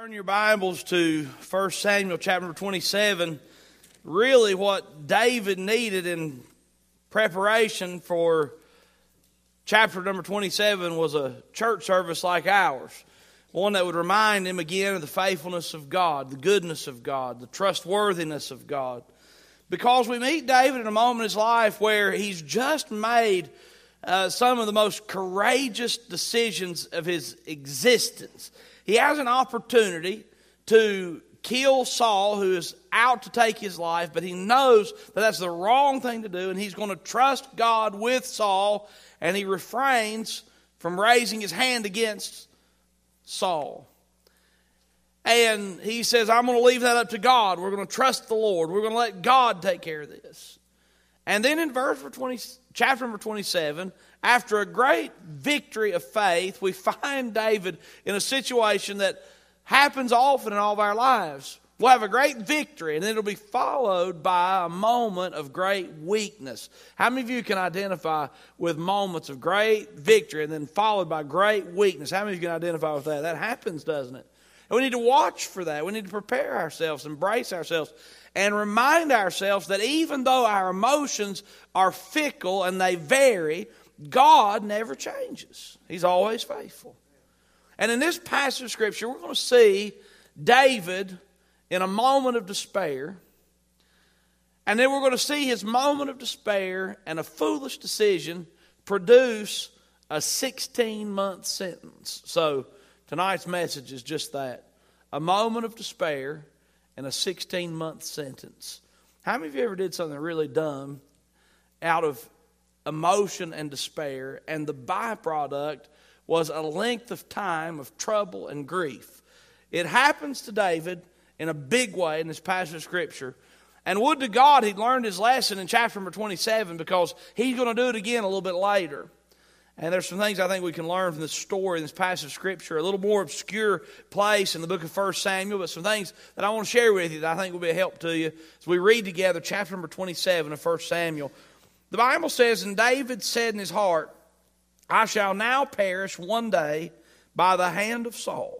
Turn your Bibles to 1 Samuel chapter 27. Really, what David needed in preparation for chapter number 27 was a church service like ours. One that would remind him again of the faithfulness of God, the goodness of God, the trustworthiness of God. Because we meet David in a moment in his life where he's just made uh, some of the most courageous decisions of his existence he has an opportunity to kill Saul, who is out to take his life, but he knows that that's the wrong thing to do, and he's going to trust God with Saul, and he refrains from raising his hand against Saul. And he says, I'm going to leave that up to God. We're going to trust the Lord. We're going to let God take care of this. And then in verse 20, chapter number 27, after a great victory of faith, we find David in a situation that happens often in all of our lives. We'll have a great victory, and it'll be followed by a moment of great weakness. How many of you can identify with moments of great victory and then followed by great weakness? How many of you can identify with that? That happens, doesn't it? And we need to watch for that. We need to prepare ourselves, embrace ourselves, and remind ourselves that even though our emotions are fickle and they vary, God never changes, He's always faithful. And in this passage of Scripture, we're going to see David in a moment of despair. And then we're going to see his moment of despair and a foolish decision produce a 16 month sentence. So tonight's message is just that a moment of despair and a 16 month sentence. How many of you ever did something really dumb out of emotion and despair, and the byproduct was a length of time of trouble and grief. It happens to David in a big way in this passage of Scripture. And would to God he'd learned his lesson in chapter number 27 because he's going to do it again a little bit later. And there's some things I think we can learn from this story in this passage of Scripture, a little more obscure place in the book of 1 Samuel, but some things that I want to share with you that I think will be a help to you as we read together chapter number 27 of 1 Samuel. The Bible says, And David said in his heart, I shall now perish one day by the hand of Saul.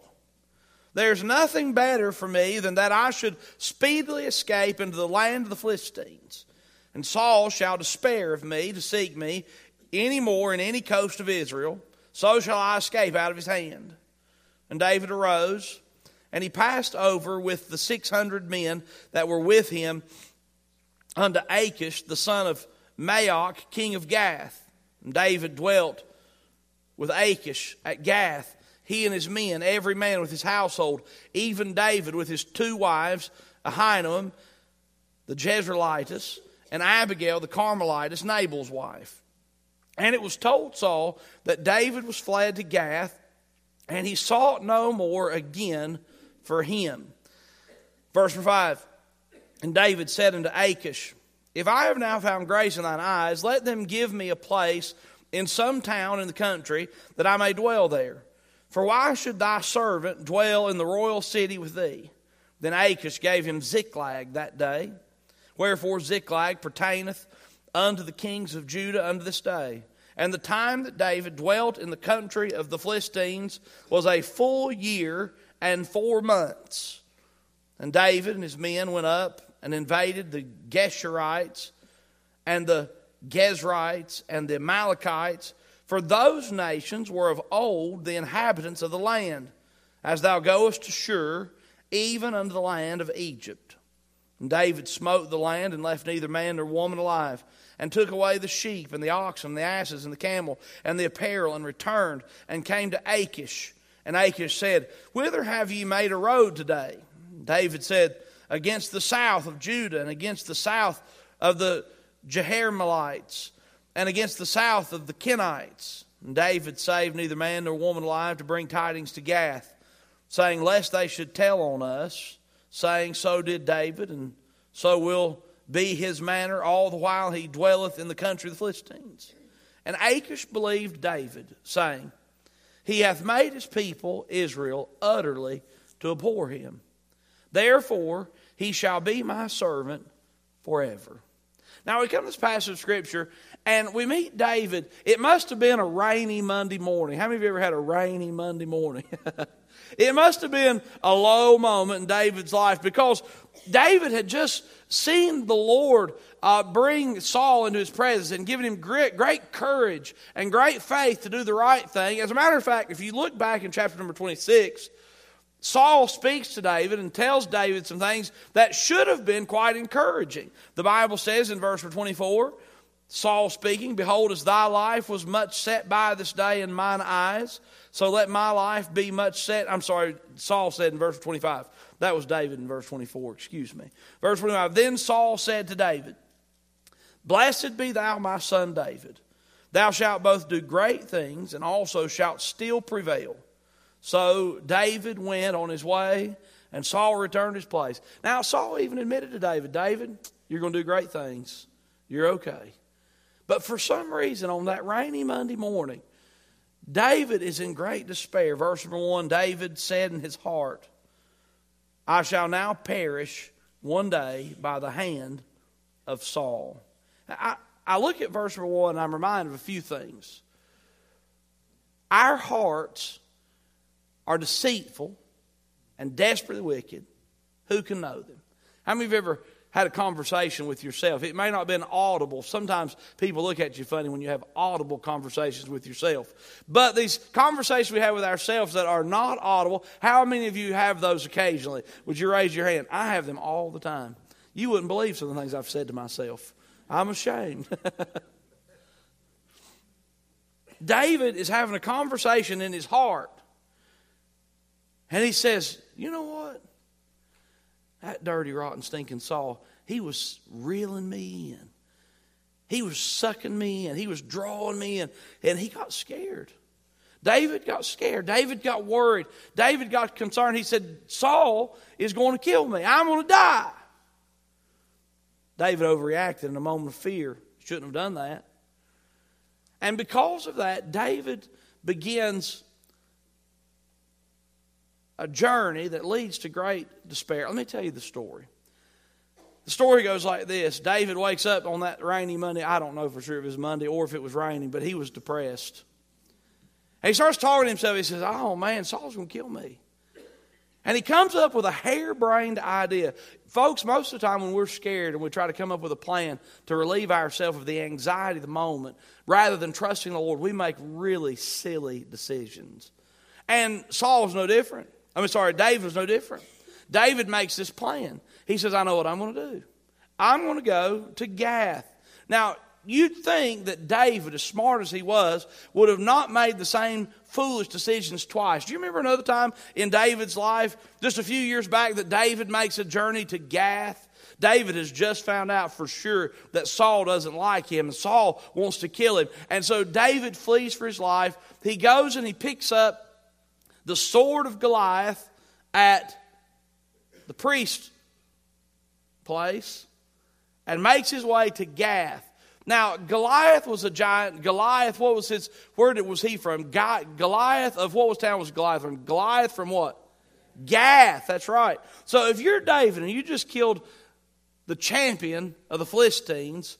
There's nothing better for me than that I should speedily escape into the land of the Philistines. And Saul shall despair of me to seek me any more in any coast of Israel. So shall I escape out of his hand. And David arose, and he passed over with the six hundred men that were with him unto Achish, the son of Maoch, king of Gath. And David dwelt with Achish at Gath, he and his men, every man with his household, even David with his two wives, Ahinoam, the Jezreelitess, and Abigail, the Carmelitess, Nabal's wife. And it was told Saul that David was fled to Gath, and he sought no more again for him. Verse 5 And David said unto Achish, if I have now found grace in thine eyes, let them give me a place in some town in the country that I may dwell there. For why should thy servant dwell in the royal city with thee? Then Achish gave him Ziklag that day. Wherefore Ziklag pertaineth unto the kings of Judah unto this day. And the time that David dwelt in the country of the Philistines was a full year and four months. And David and his men went up and invaded the Geshurites and the Gezrites and the Amalekites, for those nations were of old the inhabitants of the land, as thou goest to Shur, even unto the land of Egypt. And David smote the land and left neither man nor woman alive, and took away the sheep and the oxen and the asses and the camel and the apparel, and returned and came to Achish. And Achish said, Whither have ye made a road today? David said, against the south of Judah and against the south of the Jerahmeelites and against the south of the Kenites. And David saved neither man nor woman alive to bring tidings to Gath, saying, Lest they should tell on us, saying, So did David, and so will be his manner all the while he dwelleth in the country of the Philistines. And Achish believed David, saying, He hath made his people, Israel, utterly to abhor him. Therefore, he shall be my servant forever. Now we come to this passage of Scripture and we meet David. It must have been a rainy Monday morning. How many of you ever had a rainy Monday morning? It must have been a low moment in David's life because David had just seen the Lord uh, bring Saul into his presence and giving him great, great courage and great faith to do the right thing. As a matter of fact, if you look back in chapter number 26, Saul speaks to David and tells David some things that should have been quite encouraging. The Bible says in verse 24, Saul speaking, Behold, as thy life was much set by this day in mine eyes, so let my life be much set. I'm sorry, Saul said in verse 25. That was David in verse 24, excuse me. Verse 25 Then Saul said to David, Blessed be thou, my son David. Thou shalt both do great things, and also shalt still prevail. So David went on his way, and Saul returned to his place. Now, Saul even admitted to David, David, you're going to do great things. You're okay. But for some reason, on that rainy Monday morning, David is in great despair. Verse number one David said in his heart, I shall now perish one day by the hand of Saul. I, I look at verse number one and I'm reminded of a few things. Our hearts are deceitful and desperately wicked. Who can know them? How many of you ever had a conversation with yourself? It may not have been audible. Sometimes people look at you funny when you have audible conversations with yourself. But these conversations we have with ourselves that are not audible, how many of you have those occasionally? Would you raise your hand? I have them all the time. You wouldn't believe some of the things I've said to myself. I'm ashamed. David is having a conversation in his heart. And he says, You know what? That dirty, rotten, stinking Saul, he was reeling me in. He was sucking me in. He was drawing me in. And he got scared. David got scared. David got worried. David got concerned. He said, Saul is going to kill me. I'm going to die. David overreacted in a moment of fear. Shouldn't have done that. And because of that, David begins a journey that leads to great despair. Let me tell you the story. The story goes like this David wakes up on that rainy Monday. I don't know for sure if it was Monday or if it was raining, but he was depressed. And he starts talking to himself. He says, Oh man, Saul's going to kill me. And he comes up with a harebrained idea. Folks, most of the time when we're scared and we try to come up with a plan to relieve ourselves of the anxiety of the moment, rather than trusting the Lord, we make really silly decisions. And Saul's no different. I mean, sorry, David no different. David makes this plan. He says, I know what I'm going to do. I'm going to go to Gath. Now, you'd think that David, as smart as he was, would have not made the same foolish decisions twice. Do you remember another time in David's life, just a few years back, that David makes a journey to Gath? David has just found out for sure that Saul doesn't like him, and Saul wants to kill him. And so David flees for his life. He goes and he picks up the sword of Goliath at the priest place and makes his way to Gath. Now, Goliath was a giant. Goliath, what was his, where did, was he from? Goliath of what was town was Goliath from? Goliath from what? Gath, that's right. So if you're David and you just killed the champion of the Philistines,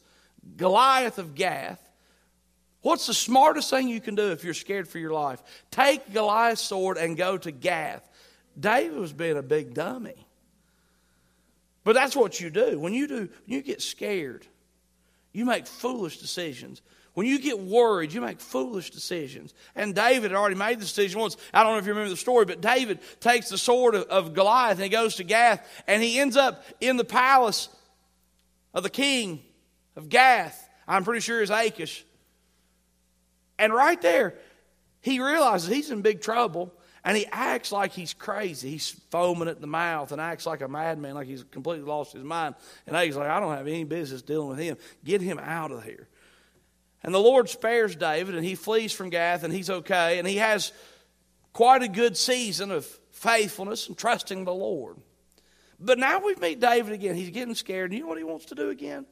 Goliath of Gath, what's the smartest thing you can do if you're scared for your life? Take Goliath's sword and go to Gath. David was being a big dummy. But that's what you do. When you do, when you get scared, you make foolish decisions. When you get worried, you make foolish decisions. And David had already made the decision once. I don't know if you remember the story, but David takes the sword of, of Goliath and he goes to Gath and he ends up in the palace of the king of Gath. I'm pretty sure it's Achish. And right there, he realizes he's in big trouble and he acts like he's crazy. He's foaming at the mouth and acts like a madman, like he's completely lost his mind. And he's like, I don't have any business dealing with him. Get him out of here. And the Lord spares David, and he flees from Gath, and he's okay. And he has quite a good season of faithfulness and trusting the Lord. But now we meet David again. He's getting scared. And you know what he wants to do again?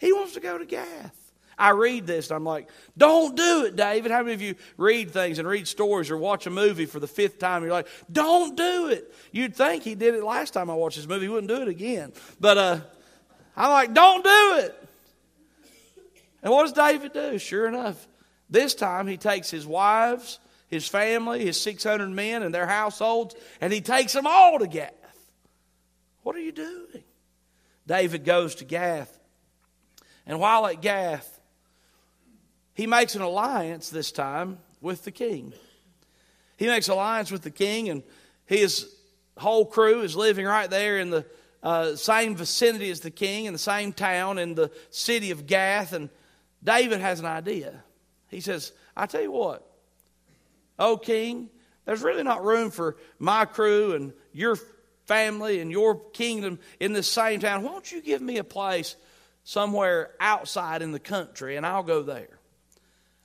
He wants to go to Gath. I read this I'm like, don't do it, David. How many of you read things and read stories or watch a movie for the fifth time? You're like, don't do it. You'd think he did it last time I watched this movie. He wouldn't do it again. But uh, I'm like, don't do it. And what does David do? Sure enough, this time he takes his wives, his family, his 600 men, and their households, and he takes them all to Gath. What are you doing? David goes to Gath. And while at Gath, he makes an alliance this time with the king. He makes alliance with the king, and his whole crew is living right there in the uh, same vicinity as the king, in the same town, in the city of Gath. And David has an idea. He says, I tell you what, O king, there's really not room for my crew and your family and your kingdom in this same town. Why don't you give me a place somewhere outside in the country and I'll go there?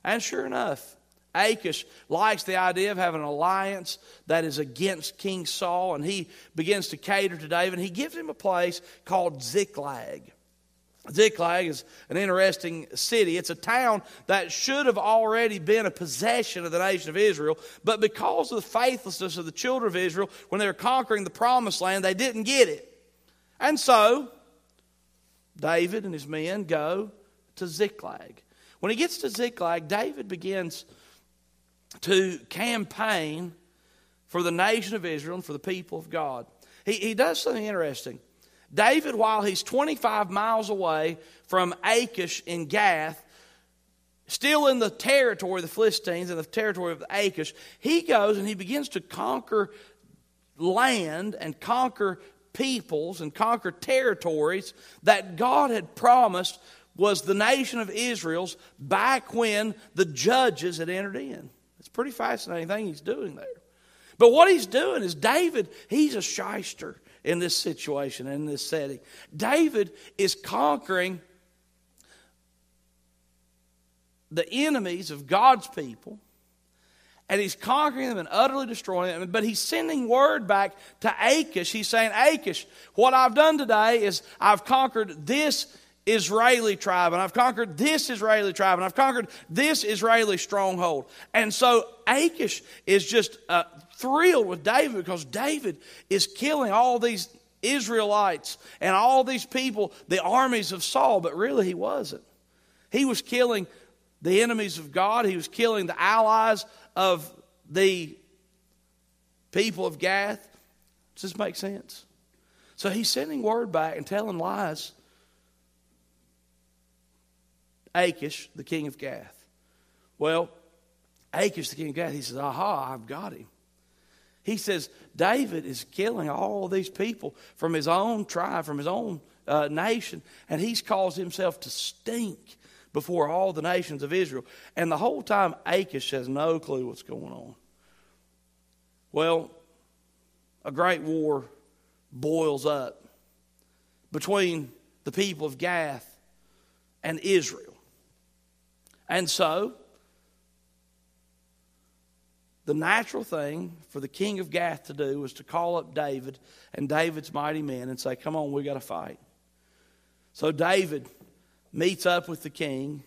And sure enough, Achish likes the idea of having an alliance that is against King Saul, and he begins to cater to David. He gives him a place called Ziklag. Ziklag is an interesting city. It's a town that should have already been a possession of the nation of Israel, but because of the faithlessness of the children of Israel, when they were conquering the promised land, they didn't get it. And so, David and his men go to Ziklag. When he gets to Ziklag, David begins to campaign for the nation of Israel and for the people of God. He, he does something interesting. David, while he's 25 miles away from Achish in Gath, still in the territory of the Philistines and the territory of Achish, he goes and he begins to conquer land and conquer peoples and conquer territories that God had promised was the nation of Israel's back when the judges had entered in. It's pretty fascinating thing he's doing there. But what he's doing is David, he's a shyster in this situation, in this setting. David is conquering the enemies of God's people, and he's conquering them and utterly destroying them. But he's sending word back to Achish. He's saying, Achish, what I've done today is I've conquered this Israeli tribe, and I've conquered this Israeli tribe, and I've conquered this Israeli stronghold. And so Achish is just uh, thrilled with David because David is killing all these Israelites and all these people, the armies of Saul, but really he wasn't. He was killing the enemies of God, he was killing the allies of the people of Gath. Does this make sense? So he's sending word back and telling lies. Achish, the king of Gath. Well, Achish, the king of Gath, he says, Aha, I've got him. He says David is killing all these people from his own tribe, from his own uh, nation, and he's caused himself to stink before all the nations of Israel. And the whole time, Achish has no clue what's going on. Well, a great war boils up between the people of Gath and Israel. And so, the natural thing for the king of Gath to do was to call up David and David's mighty men and say, Come on, we got to fight. So David meets up with the king,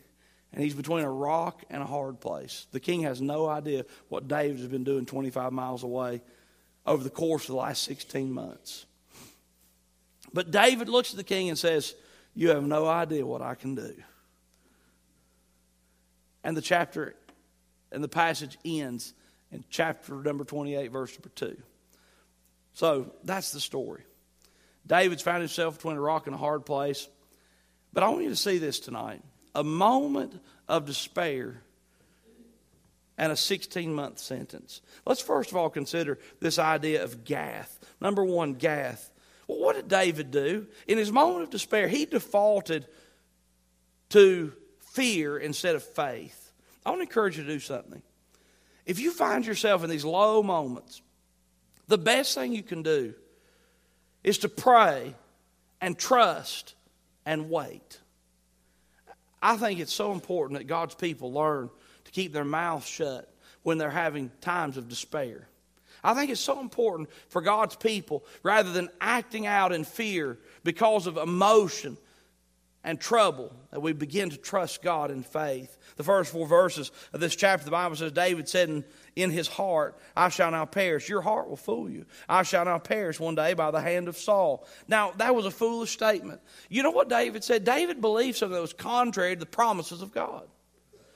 and he's between a rock and a hard place. The king has no idea what David has been doing 25 miles away over the course of the last 16 months. But David looks at the king and says, You have no idea what I can do. And the chapter and the passage ends in chapter number 28, verse number 2. So that's the story. David's found himself between a rock and a hard place. But I want you to see this tonight a moment of despair and a 16 month sentence. Let's first of all consider this idea of Gath. Number one, Gath. Well, what did David do? In his moment of despair, he defaulted to fear instead of faith. I want to encourage you to do something. If you find yourself in these low moments, the best thing you can do is to pray and trust and wait. I think it's so important that God's people learn to keep their mouths shut when they're having times of despair. I think it's so important for God's people, rather than acting out in fear because of emotion and trouble that we begin to trust God in faith. The first four verses of this chapter, of the Bible says, David said in, in his heart, I shall now perish. Your heart will fool you. I shall now perish one day by the hand of Saul. Now, that was a foolish statement. You know what David said? David believed something that was contrary to the promises of God.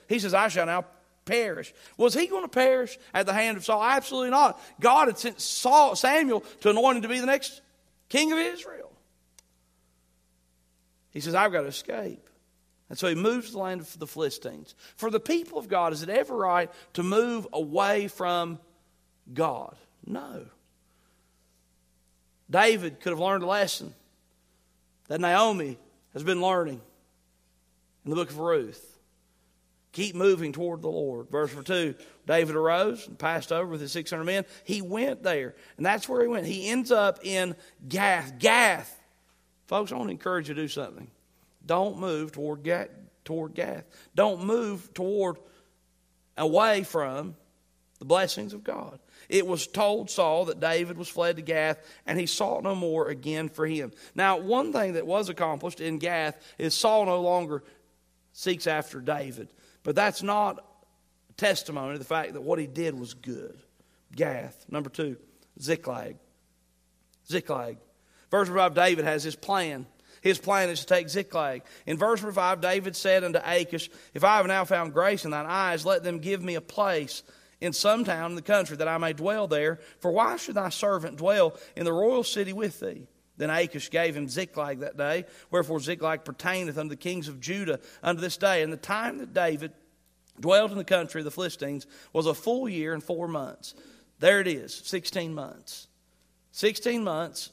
He says, I shall now perish. Was he going to perish at the hand of Saul? Absolutely not. God had sent Saul, Samuel to anoint him to be the next king of Israel. He says, I've got to escape. And so he moves the land of the Philistines. For the people of God, is it ever right to move away from God? No. David could have learned a lesson that Naomi has been learning in the book of Ruth. Keep moving toward the Lord. Verse 2 David arose and passed over with his 600 men. He went there, and that's where he went. He ends up in Gath. Gath. Folks, I want to encourage you to do something. Don't move toward Gath. Toward Gath. Don't move toward, away from the blessings of God. It was told Saul that David was fled to Gath, and he sought no more again for him. Now, one thing that was accomplished in Gath is Saul no longer seeks after David. But that's not testimony to the fact that what he did was good. Gath. Number two, Ziklag. Ziklag. Verse 5, David has his plan. His plan is to take Ziklag. In verse 5, David said unto Achish, If I have now found grace in thine eyes, let them give me a place in some town in the country that I may dwell there. For why should thy servant dwell in the royal city with thee? Then Achish gave him Ziklag that day, wherefore Ziklag pertaineth unto the kings of Judah unto this day. And the time that David dwelt in the country of the Philistines was a full year and four months. There it is, 16 months. 16 months,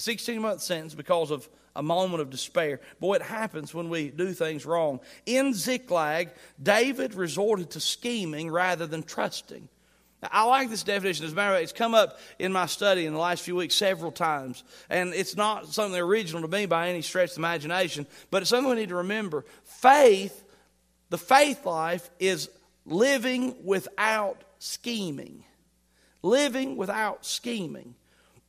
a 16 month sentence because of a moment of despair. Boy, it happens when we do things wrong. In Ziklag, David resorted to scheming rather than trusting. I like this definition. As a matter of fact, it's come up in my study in the last few weeks several times. And it's not something original to me by any stretch of the imagination, but it's something we need to remember. Faith, the faith life, is living without scheming. Living without scheming.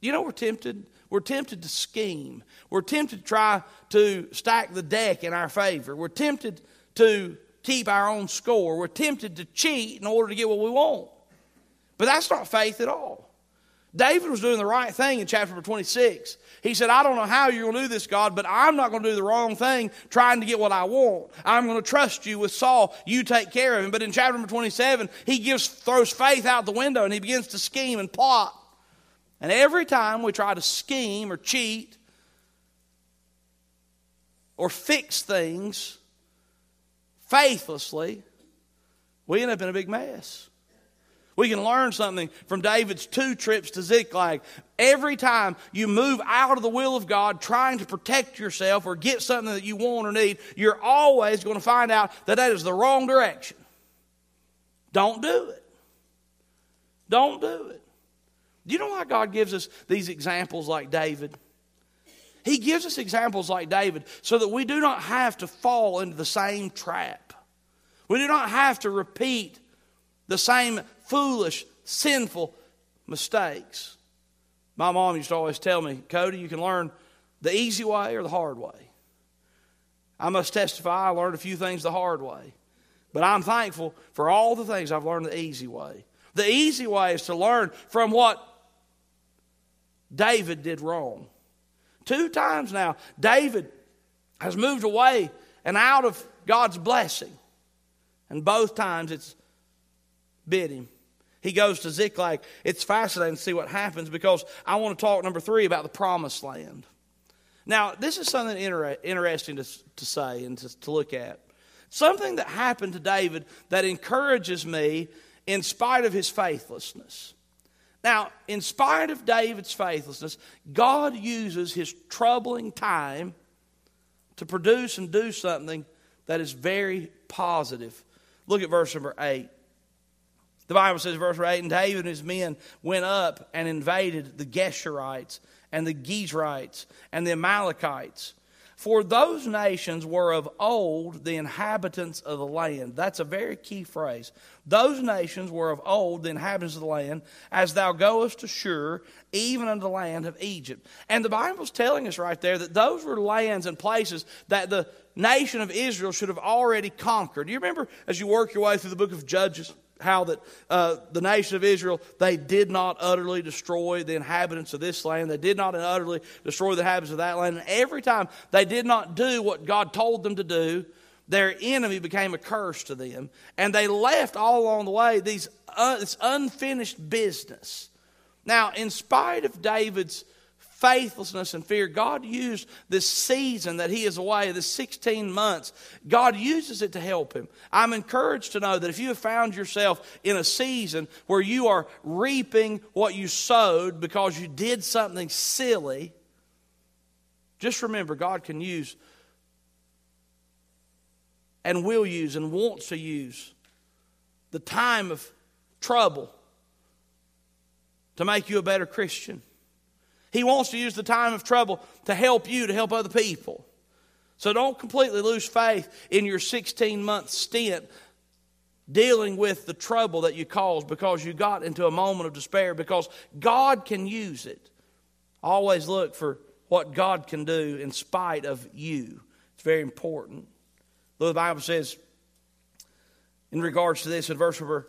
You know, we're tempted. We're tempted to scheme. We're tempted to try to stack the deck in our favor. We're tempted to keep our own score. We're tempted to cheat in order to get what we want. But that's not faith at all. David was doing the right thing in chapter 26. He said, I don't know how you're going to do this, God, but I'm not going to do the wrong thing trying to get what I want. I'm going to trust you with Saul. You take care of him. But in chapter 27, he gives, throws faith out the window and he begins to scheme and plot. And every time we try to scheme or cheat or fix things faithlessly, we end up in a big mess. We can learn something from David's two trips to Ziklag. Every time you move out of the will of God trying to protect yourself or get something that you want or need, you're always going to find out that that is the wrong direction. Don't do it. Don't do it. Do you know why God gives us these examples like David? He gives us examples like David so that we do not have to fall into the same trap. We do not have to repeat the same foolish, sinful mistakes. My mom used to always tell me, Cody, you can learn the easy way or the hard way. I must testify, I learned a few things the hard way. But I'm thankful for all the things I've learned the easy way. The easy way is to learn from what David did wrong. Two times now, David has moved away and out of God's blessing. And both times it's bid him. He goes to Ziklag. It's fascinating to see what happens because I want to talk, number three, about the promised land. Now, this is something inter- interesting to, to say and to, to look at. Something that happened to David that encourages me in spite of his faithlessness. Now, in spite of David's faithlessness, God uses his troubling time to produce and do something that is very positive. Look at verse number 8. The Bible says, verse 8, and David and his men went up and invaded the Geshurites and the Gizrites and the Amalekites. For those nations were of old the inhabitants of the land. That's a very key phrase. Those nations were of old the inhabitants of the land, as thou goest to Shur, even unto the land of Egypt. And the Bible's telling us right there that those were lands and places that the nation of Israel should have already conquered. Do you remember as you work your way through the book of Judges? How that uh, the nation of Israel, they did not utterly destroy the inhabitants of this land. They did not utterly destroy the inhabitants of that land. And every time they did not do what God told them to do, their enemy became a curse to them, and they left all along the way these uh, this unfinished business. Now, in spite of David's faithlessness and fear, God used this season that he is away, this 16 months, God uses it to help him. I'm encouraged to know that if you have found yourself in a season where you are reaping what you sowed because you did something silly, just remember God can use and will use and wants to use the time of trouble to make you a better Christian. He wants to use the time of trouble to help you, to help other people. So don't completely lose faith in your 16 month stint dealing with the trouble that you caused because you got into a moment of despair because God can use it. Always look for what God can do in spite of you. It's very important. The Bible says, in regards to this, in verse number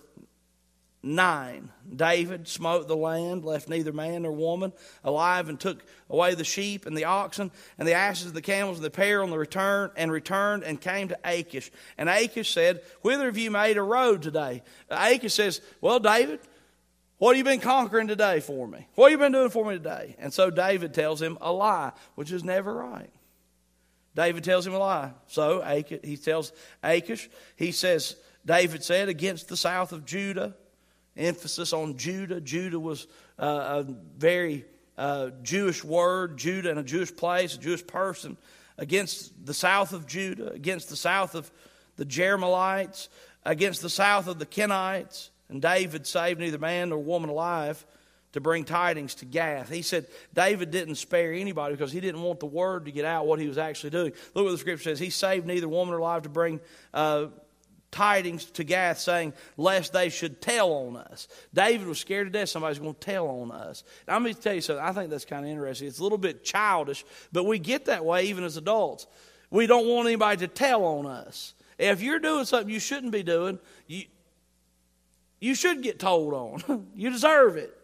9 David smote the land, left neither man nor woman alive, and took away the sheep and the oxen and the asses and the camels and the apparel on the return and returned and came to Achish. And Achish said, Whither have you made a road today? Achish says, Well, David, what have you been conquering today for me? What have you been doing for me today? And so David tells him a lie, which is never right. David tells him a lie. So Achish, he tells Achish, he says, David said, against the south of Judah emphasis on Judah. Judah was uh, a very uh, Jewish word, Judah in a Jewish place, a Jewish person, against the south of Judah, against the south of the Jerahmeelites, against the south of the Kenites. And David saved neither man nor woman alive to bring tidings to Gath. He said David didn't spare anybody because he didn't want the word to get out what he was actually doing. Look what the scripture says. He saved neither woman nor alive to bring uh, tidings to Gath saying, lest they should tell on us. David was scared to death somebody's going to tell on us. Now, I'm going to tell you something. I think that's kind of interesting. It's a little bit childish, but we get that way even as adults. We don't want anybody to tell on us. If you're doing something you shouldn't be doing, you, you should get told on. you deserve it.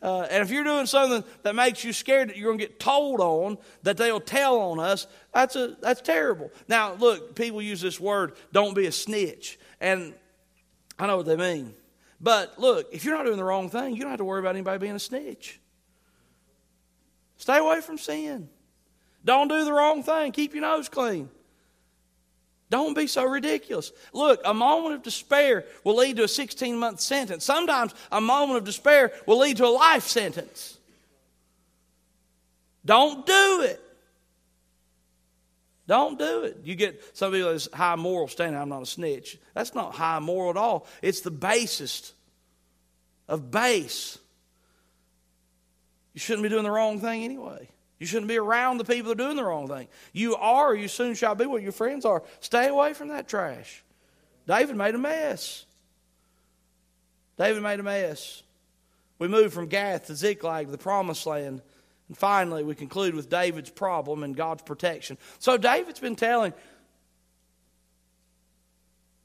Uh, and if you're doing something that makes you scared that you're going to get told on, that they'll tell on us, that's, a, that's terrible. Now, look, people use this word, don't be a snitch. And I know what they mean. But look, if you're not doing the wrong thing, you don't have to worry about anybody being a snitch. Stay away from sin. Don't do the wrong thing. Keep your nose clean. Don't be so ridiculous. Look, a moment of despair will lead to a 16 month sentence. Sometimes a moment of despair will lead to a life sentence. Don't do it. Don't do it. You get some people that's high moral standing. I'm not a snitch. That's not high moral at all. It's the basest of base. You shouldn't be doing the wrong thing anyway. You shouldn't be around the people that are doing the wrong thing. You are, you soon shall be what your friends are. Stay away from that trash. David made a mess. David made a mess. We moved from Gath to Ziklag to the promised land. And finally, we conclude with David's problem and God's protection. So, David's been telling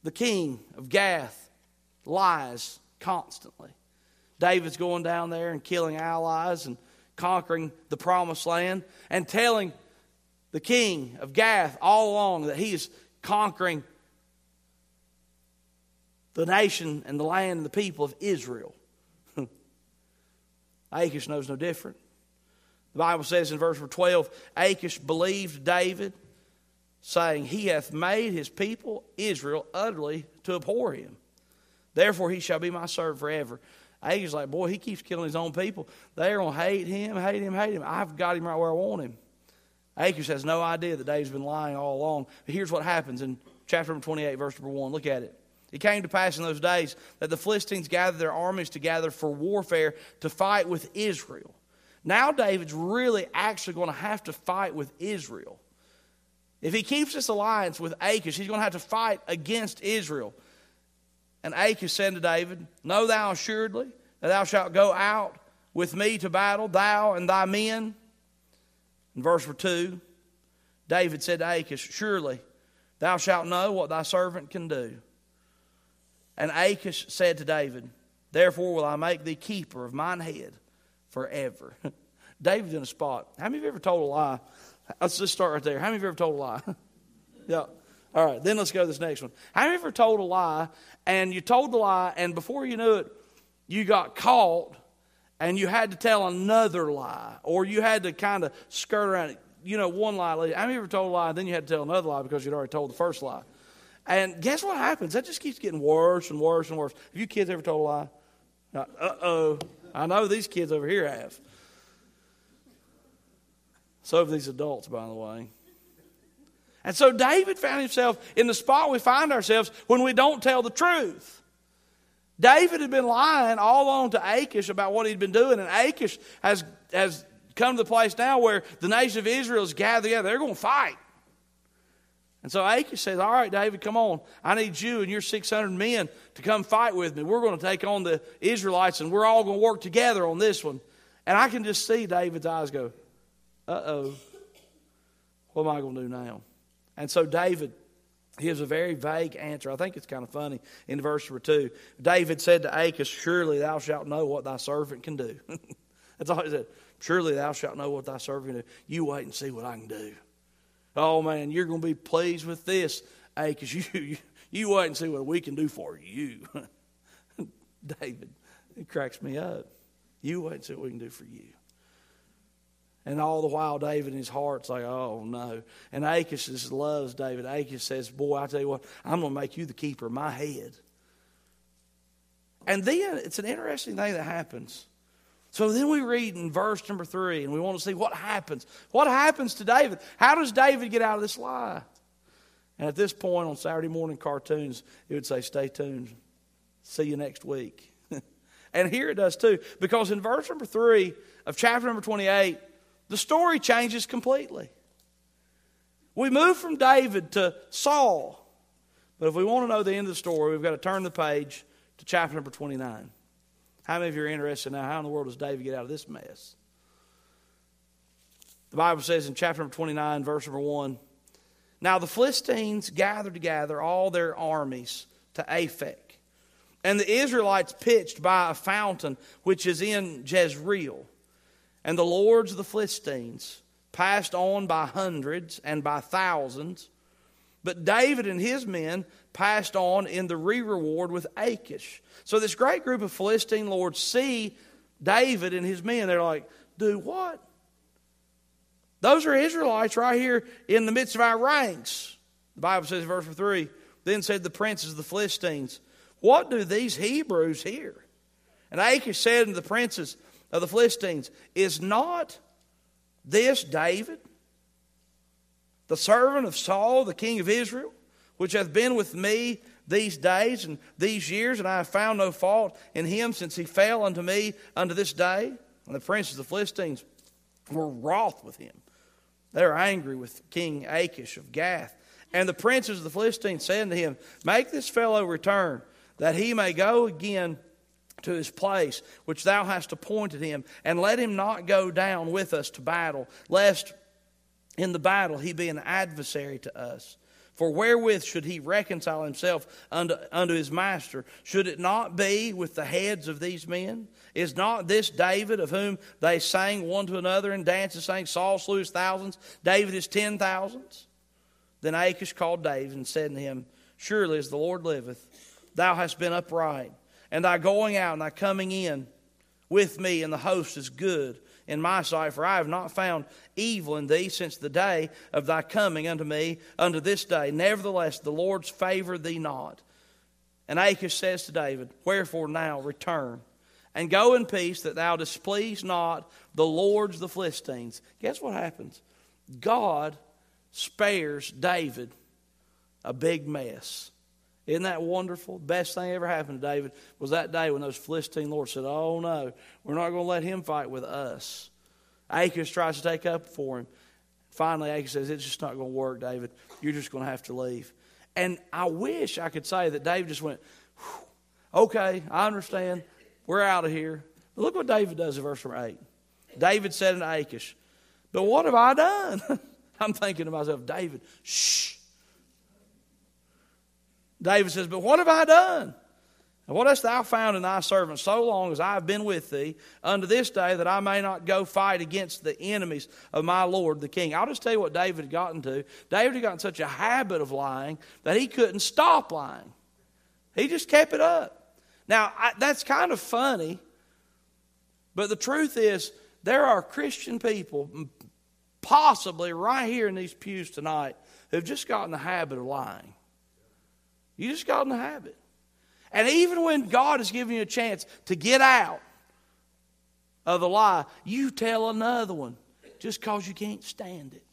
the king of Gath lies constantly. David's going down there and killing allies and conquering the promised land and telling the king of Gath all along that he is conquering the nation and the land and the people of Israel. Achish knows no different. The Bible says in verse 12 Achish believed David, saying, He hath made his people Israel utterly to abhor him. Therefore he shall be my servant forever. Agag's like, boy, he keeps killing his own people. They're going to hate him, hate him, hate him. I've got him right where I want him. Achish has no idea that David's been lying all along. But here's what happens in chapter 28, verse number 1. Look at it. It came to pass in those days that the Philistines gathered their armies together for warfare to fight with Israel. Now David's really actually going to have to fight with Israel. If he keeps this alliance with Achish, he's going to have to fight against Israel. And Achish said to David, Know thou assuredly that thou shalt go out with me to battle, thou and thy men. In verse 2, David said to Achish, Surely thou shalt know what thy servant can do. And Achish said to David, Therefore will I make thee keeper of mine head forever. David's in a spot. How many of you ever told a lie? Let's just start right there. How many of you ever told a lie? yeah. All right, then let's go to this next one. Have you ever told a lie and you told the lie and before you knew it, you got caught and you had to tell another lie or you had to kind of skirt around it? You know, one lie. Have you ever told a lie and then you had to tell another lie because you'd already told the first lie? And guess what happens? That just keeps getting worse and worse and worse. Have you kids ever told a lie? Uh oh. I know these kids over here have. So have these adults, by the way. And so David found himself in the spot we find ourselves when we don't tell the truth. David had been lying all along to Achish about what he'd been doing, and Achish has, has come to the place now where the nation of Israel is gathered together. They're going to fight. And so Achish says, All right, David, come on. I need you and your 600 men to come fight with me. We're going to take on the Israelites, and we're all going to work together on this one. And I can just see David's eyes go, Uh oh, what am I going to do now? And so David gives a very vague answer. I think it's kind of funny in verse number 2. David said to Achish, Surely thou shalt know what thy servant can do. That's all he said. Surely thou shalt know what thy servant can do. You wait and see what I can do. Oh man, you're going to be pleased with this, Achish. You, you, you wait and see what we can do for you. David, it cracks me up. You wait and see what we can do for you. And all the while, David in his heart's like, oh no. And Achish just loves David. Achish says, boy, I tell you what, I'm going to make you the keeper of my head. And then it's an interesting thing that happens. So then we read in verse number three, and we want to see what happens. What happens to David? How does David get out of this lie? And at this point on Saturday morning cartoons, it would say, Stay tuned. See you next week. and here it does too, because in verse number three of chapter number 28, the story changes completely. We move from David to Saul. But if we want to know the end of the story, we've got to turn the page to chapter number 29. How many of you are interested now? How in the world does David get out of this mess? The Bible says in chapter number 29, verse number 1 Now the Philistines gathered together all their armies to Aphek. And the Israelites pitched by a fountain which is in Jezreel. And the lords of the Philistines passed on by hundreds and by thousands. But David and his men passed on in the re reward with Achish. So this great group of Philistine lords see David and his men. They're like, do what? Those are Israelites right here in the midst of our ranks. The Bible says, verse 3 Then said the princes of the Philistines, What do these Hebrews here? And Achish said unto the princes, of the Philistines. Is not this David, the servant of Saul, the king of Israel, which hath been with me these days and these years, and I have found no fault in him since he fell unto me unto this day? And the princes of the Philistines were wroth with him. They were angry with King Achish of Gath. And the princes of the Philistines said unto him, Make this fellow return, that he may go again to his place which thou hast appointed him, and let him not go down with us to battle, lest in the battle he be an adversary to us. For wherewith should he reconcile himself unto, unto his master? Should it not be with the heads of these men? Is not this David of whom they sang one to another and dances, saying, Saul slew his thousands, David his ten thousands? Then Achish called David and said to him, Surely as the Lord liveth, thou hast been upright and thy going out and thy coming in with me and the host is good in my sight, for I have not found evil in thee since the day of thy coming unto me unto this day. Nevertheless, the Lord's favored thee not. And Achish says to David, Wherefore now return and go in peace that thou displease not the lords the Philistines. Guess what happens? God spares David a big mess. Isn't that wonderful? Best thing ever happened to David was that day when those Philistine lords said, Oh no, we're not going to let him fight with us. Achish tries to take up for him. Finally, Achish says, It's just not going to work, David. You're just going to have to leave. And I wish I could say that David just went, Okay, I understand. We're out of here. But look what David does in verse number 8. David said to Achish, But what have I done? I'm thinking to myself, David, shh. David says, But what have I done? And what hast thou found in thy servant so long as I have been with thee unto this day that I may not go fight against the enemies of my Lord the king? I'll just tell you what David had gotten to. David had gotten such a habit of lying that he couldn't stop lying. He just kept it up. Now, I, that's kind of funny, but the truth is, there are Christian people, possibly right here in these pews tonight, who've just gotten the habit of lying. You just got in the habit. And even when God is giving you a chance to get out of the lie, you tell another one just because you can't stand it.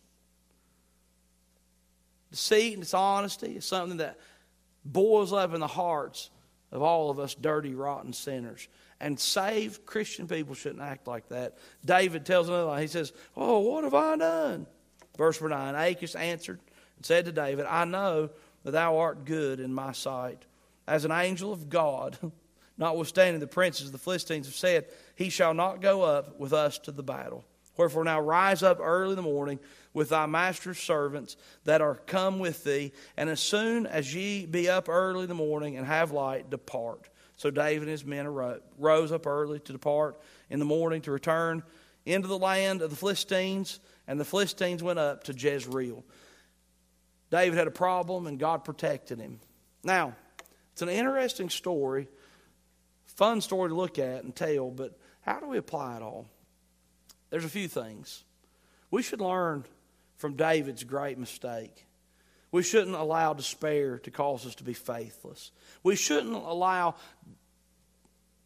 Deceit and dishonesty is something that boils up in the hearts of all of us dirty, rotten sinners. And saved Christian people shouldn't act like that. David tells another lie. He says, Oh, what have I done? Verse 9 Achish answered and said to David, I know that thou art good in my sight as an angel of God. Notwithstanding, the princes of the Philistines have said, He shall not go up with us to the battle. Wherefore now rise up early in the morning with thy master's servants that are come with thee, and as soon as ye be up early in the morning and have light, depart. So David and his men rose up early to depart in the morning to return into the land of the Philistines, and the Philistines went up to Jezreel. David had a problem, and God protected him. Now, it's an interesting story, fun story to look at and tell, but how do we apply it all? There's a few things. We should learn from David's great mistake. We shouldn't allow despair to cause us to be faithless. We shouldn't allow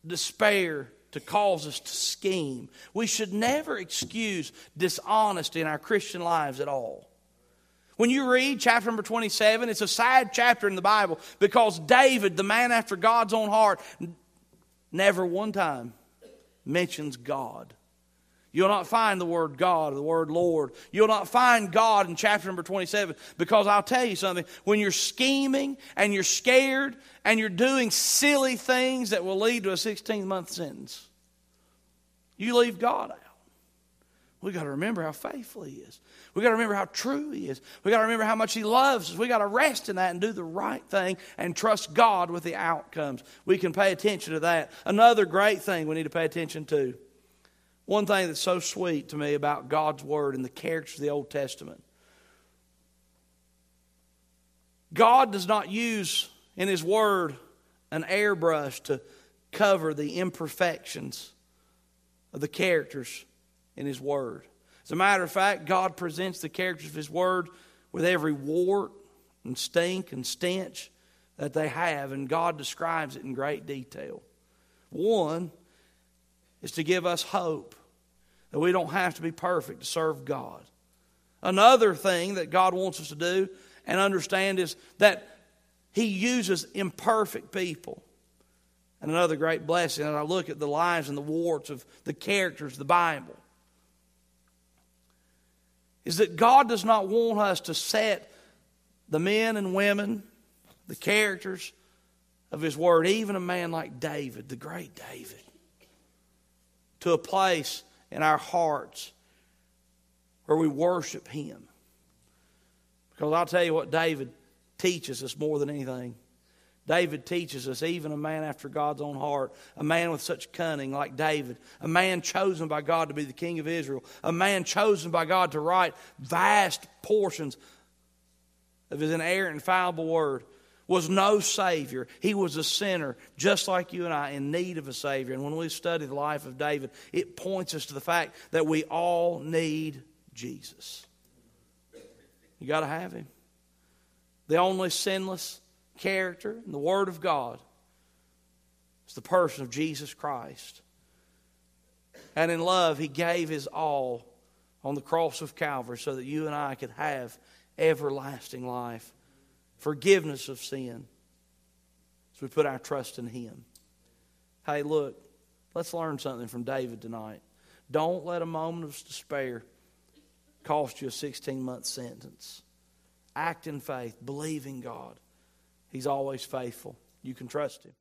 despair to cause us to scheme. We should never excuse dishonesty in our Christian lives at all. When you read chapter number 27, it's a sad chapter in the Bible because David, the man after God's own heart, never one time mentions God. You'll not find the word God or the word Lord. You'll not find God in chapter number 27 because I'll tell you something. When you're scheming and you're scared and you're doing silly things that will lead to a 16 month sentence, you leave God out. We got to remember how faithful He is. We got to remember how true He is. We got to remember how much He loves us. We got to rest in that and do the right thing and trust God with the outcomes. We can pay attention to that. Another great thing we need to pay attention to. One thing that's so sweet to me about God's Word and the characters of the Old Testament. God does not use in His Word an airbrush to cover the imperfections of the characters in His Word. As a matter of fact, God presents the characters of His Word with every wart and stink and stench that they have, and God describes it in great detail. One is to give us hope that we don't have to be perfect to serve God. Another thing that God wants us to do and understand is that He uses imperfect people. And another great blessing, and I look at the lives and the warts of the characters of the Bible is that God does not want us to set the men and women, the characters of His Word, even a man like David, the great David, to a place in our hearts where we worship Him. Because I'll tell you what David teaches us more than anything. David teaches us, even a man after God's own heart, a man with such cunning like David, a man chosen by God to be the king of Israel, a man chosen by God to write vast portions of his inerrant, infallible word, was no Savior. He was a sinner, just like you and I, in need of a Savior. And when we study the life of David, it points us to the fact that we all need Jesus. You got to have him. The only sinless, character and the Word of God is the person of Jesus Christ. And in love, He gave His all on the cross of Calvary so that you and I could have everlasting life, forgiveness of sin, as we put our trust in Him. Hey, look, let's learn something from David tonight. Don't let a moment of despair cost you a 16 month sentence. Act in faith, believe in God. He's always faithful. You can trust him.